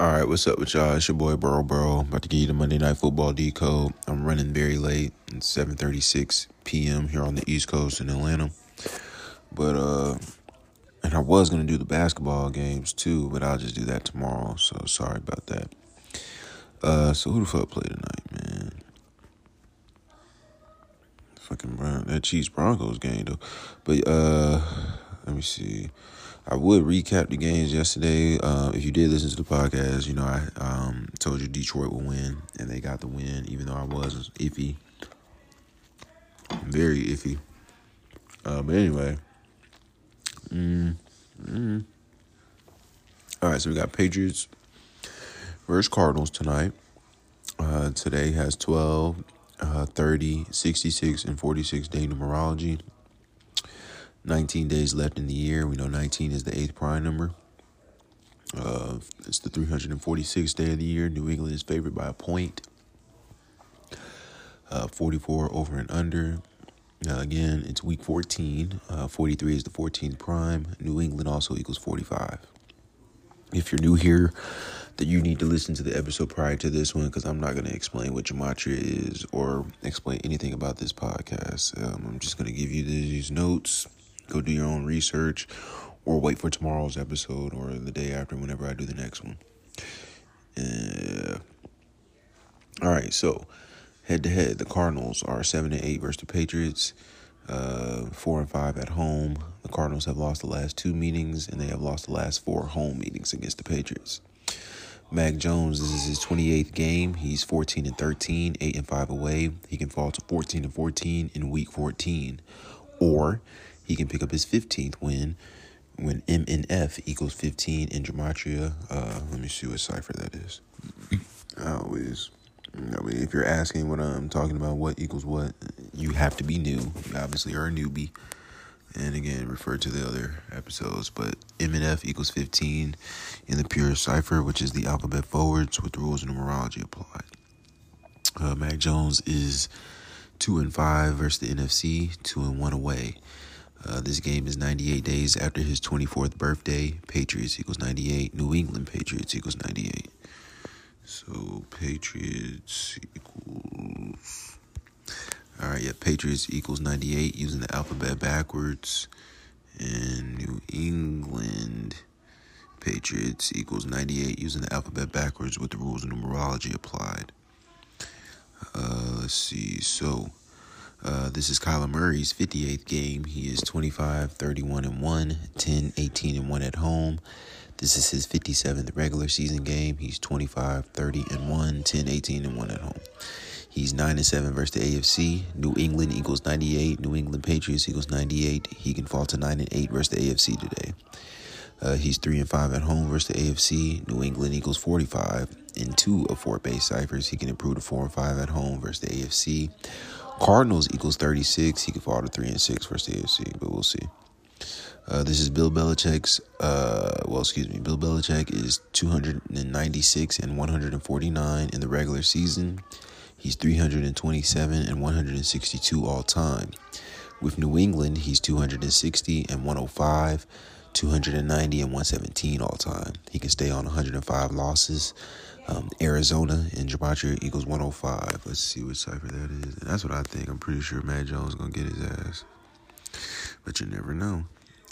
All right, what's up with y'all? It's your boy Boro Borough. About to give you the Monday Night Football decode. I'm running very late. It's 7:36 p.m. here on the East Coast in Atlanta. But uh, and I was gonna do the basketball games too, but I'll just do that tomorrow. So sorry about that. Uh, so who the fuck play tonight, man? Fucking Brown. That Chiefs Broncos game though. But uh, let me see. I would recap the games yesterday. Uh, if you did listen to the podcast, you know I um, told you Detroit would win, and they got the win, even though I was iffy, very iffy. Uh, but anyway, mm, mm. all right. So we got Patriots versus Cardinals tonight. Uh, today has 12, uh, 30, 66, and 46 day numerology. 19 days left in the year. We know 19 is the eighth prime number. Uh, it's the 346th day of the year. New England is favored by a point. Uh, 44 over and under. Uh, again, it's week 14. Uh, 43 is the 14th prime. New England also equals 45. If you're new here, that you need to listen to the episode prior to this one because I'm not going to explain what gematria is or explain anything about this podcast. Um, I'm just going to give you these notes go do your own research or wait for tomorrow's episode or the day after whenever I do the next one. Uh, all right, so head to head, the Cardinals are seven and eight versus the Patriots. Uh, four and five at home. The Cardinals have lost the last two meetings, and they have lost the last four home meetings against the Patriots. Mac Jones, this is his 28th game. He's 14 and 13, 8 and 5 away. He can fall to 14 and 14 in week 14. Or he can pick up his 15th win when M and F equals 15 in Gematria. Uh, let me see what cipher that is. I always, I mean, if you're asking what I'm talking about, what equals what, you have to be new. You obviously are a newbie. And again, refer to the other episodes. But M and F equals 15 in the pure cipher, which is the alphabet forwards with the rules of numerology applied. Uh, Mac Jones is 2 and 5 versus the NFC, 2 and 1 away. Uh, this game is 98 days after his 24th birthday. Patriots equals 98. New England Patriots equals 98. So Patriots equals. All right, yeah, Patriots equals 98 using the alphabet backwards. And New England Patriots equals 98 using the alphabet backwards with the rules of numerology applied. Uh, let's see. So uh, this is Kyler Murray's 58th game. He is 25, 31 and 1, 10, 18 and 1 at home. This is his 57th regular season game. He's 25, 30 and 1, 10, 18 and 1 at home. He's 9 and 7 versus the AFC. New England equals 98. New England Patriots equals 98. He can fall to 9 and 8 versus the AFC today. Uh, he's 3 and 5 at home versus the AFC. New England equals 45. In two of four base ciphers, he can improve to 4 and 5 at home versus the AFC. Cardinals equals 36. He could fall to 3 and 6 versus the AFC, but we'll see. Uh, this is Bill Belichick's. Uh, well, excuse me. Bill Belichick is 296 and 149 in the regular season. He's 327 and 162 all time. With New England, he's 260 and 105, 290 and 117 all time. He can stay on 105 losses. Um, Arizona in Gematria equals 105. Let's see what cipher that is. And that's what I think. I'm pretty sure Mac Jones is going to get his ass. But you never know.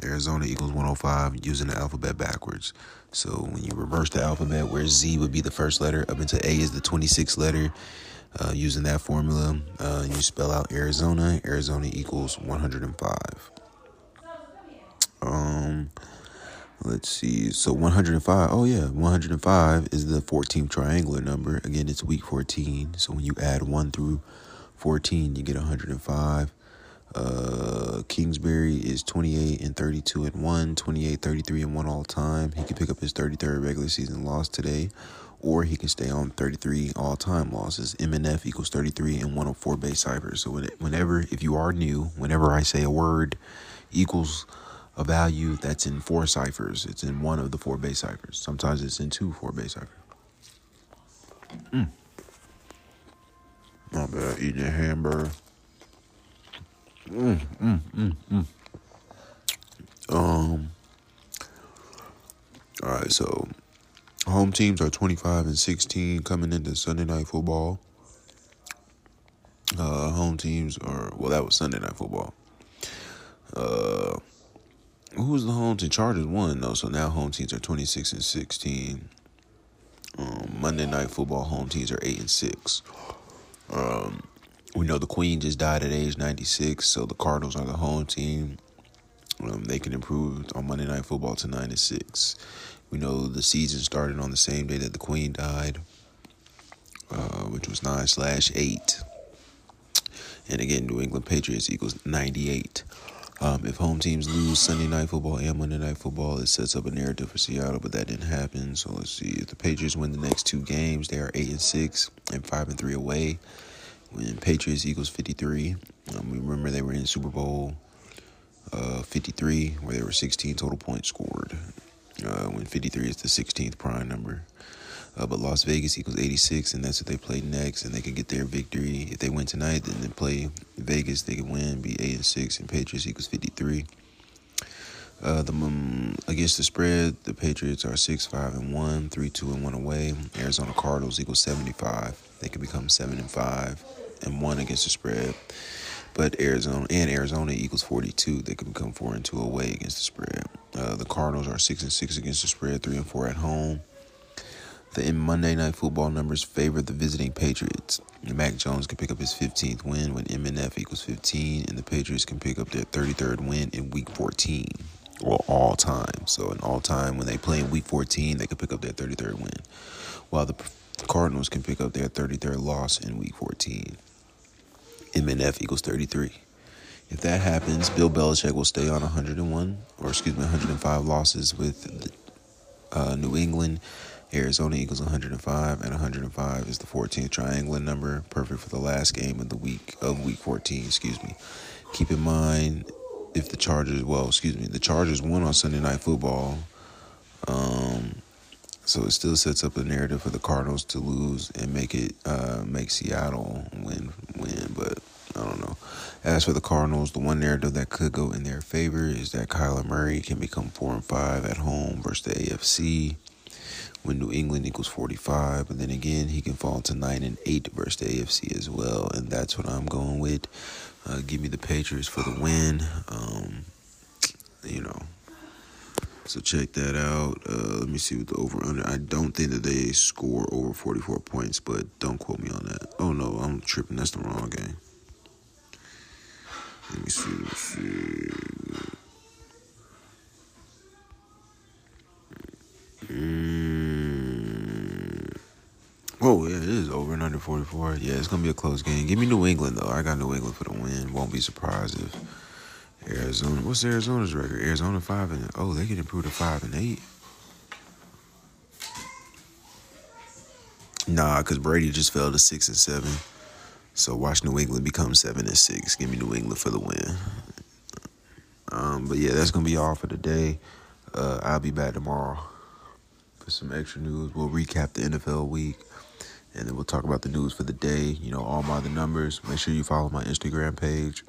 Arizona equals 105 using the alphabet backwards. So when you reverse the alphabet, where Z would be the first letter, up into A is the 26th letter, uh, using that formula, uh, you spell out Arizona. Arizona equals 105. Um, Let's see. So 105. Oh, yeah. 105 is the 14th triangular number. Again, it's week 14. So when you add 1 through 14, you get 105. Uh, Kingsbury is 28 and 32 and 1, 28, 33 and 1 all time. He can pick up his 33rd regular season loss today, or he can stay on 33 all time losses. MNF equals 33 and 104 base ciphers. So whenever, if you are new, whenever I say a word equals a value that's in four ciphers. It's in one of the four base ciphers. Sometimes it's in two four base ciphers. Mm. Not bad. Eating a hamburger. Mm, mm, mm, mm. Um. All right, so home teams are 25 and 16 coming into Sunday night football. Uh, home teams are well, that was Sunday night football. Uh, who was the home team? Chargers won though, so now home teams are 26 and 16. Um, Monday night football home teams are eight and six. Um, we know the Queen just died at age 96, so the Cardinals are the home team. Um, they can improve on Monday Night Football to nine and six. We know the season started on the same day that the Queen died, uh, which was nine slash eight. And again, New England Patriots equals ninety eight. Um, if home teams lose Sunday night football and Monday night football, it sets up a narrative for Seattle, but that didn't happen. So let's see. If the Patriots win the next two games, they are eight and six and five and three away. When Patriots equals fifty three, um, we remember they were in Super Bowl uh, 53, where there were 16 total points scored. Uh, when 53 is the 16th prime number. Uh, but Las Vegas equals 86, and that's what they play next, and they can get their victory. If they win tonight, then they play Vegas, they can win, be 8 and 6, and Patriots equals 53. Uh, the um, against the spread, the Patriots are six five and one, three two and one away. Arizona Cardinals equals seventy five. They can become seven and five and one against the spread. But Arizona and Arizona equals 42. They can become four and two away against the spread. Uh, the Cardinals are six and six against the spread, three and four at home. The Monday Night Football numbers favor the visiting Patriots. Mac Jones can pick up his 15th win when MNF equals 15, and the Patriots can pick up their 33rd win in Week 14, or all time. So, in all time, when they play in Week 14, they can pick up their 33rd win, while the Cardinals can pick up their 33rd loss in Week 14. MNF equals 33. If that happens, Bill Belichick will stay on 101, or excuse me, 105 losses with uh, New England. Arizona equals 105, and 105 is the 14th triangular number, perfect for the last game of the week of Week 14. Excuse me. Keep in mind, if the Chargers, well, excuse me, the Chargers won on Sunday Night Football. Um, so it still sets up a narrative for the Cardinals to lose and make it uh, make Seattle win win. But I don't know. As for the Cardinals, the one narrative that could go in their favor is that Kyler Murray can become four and five at home versus the AFC. When New England equals forty five, And then again he can fall to nine and eight versus the AFC as well, and that's what I'm going with. Uh, give me the Patriots for the win. Um, you know, so check that out. Uh, let me see what the over under. I don't think that they score over 44 points, but don't quote me on that. Oh no, I'm tripping. That's the wrong game. Let me see. Let's see. Mm. Oh yeah, it is over and under 44. Yeah, it's gonna be a close game. Give me New England though. I got New England for the win. Won't be surprised if Arizona. What's Arizona's record? Arizona five and oh, they can improve to five and eight. Nah, because Brady just fell to six and seven. So watch New England become seven and six. Give me New England for the win. Um, but yeah, that's gonna be all for today. Uh, I'll be back tomorrow for some extra news. We'll recap the NFL week, and then we'll talk about the news for the day. You know, all my the numbers. Make sure you follow my Instagram page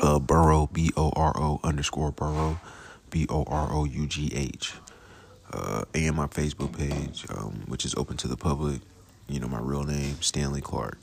uh, Boro, B O R O underscore Borough, B O R O U G H. Uh, and my Facebook page, um, which is open to the public. You know, my real name, Stanley Clark.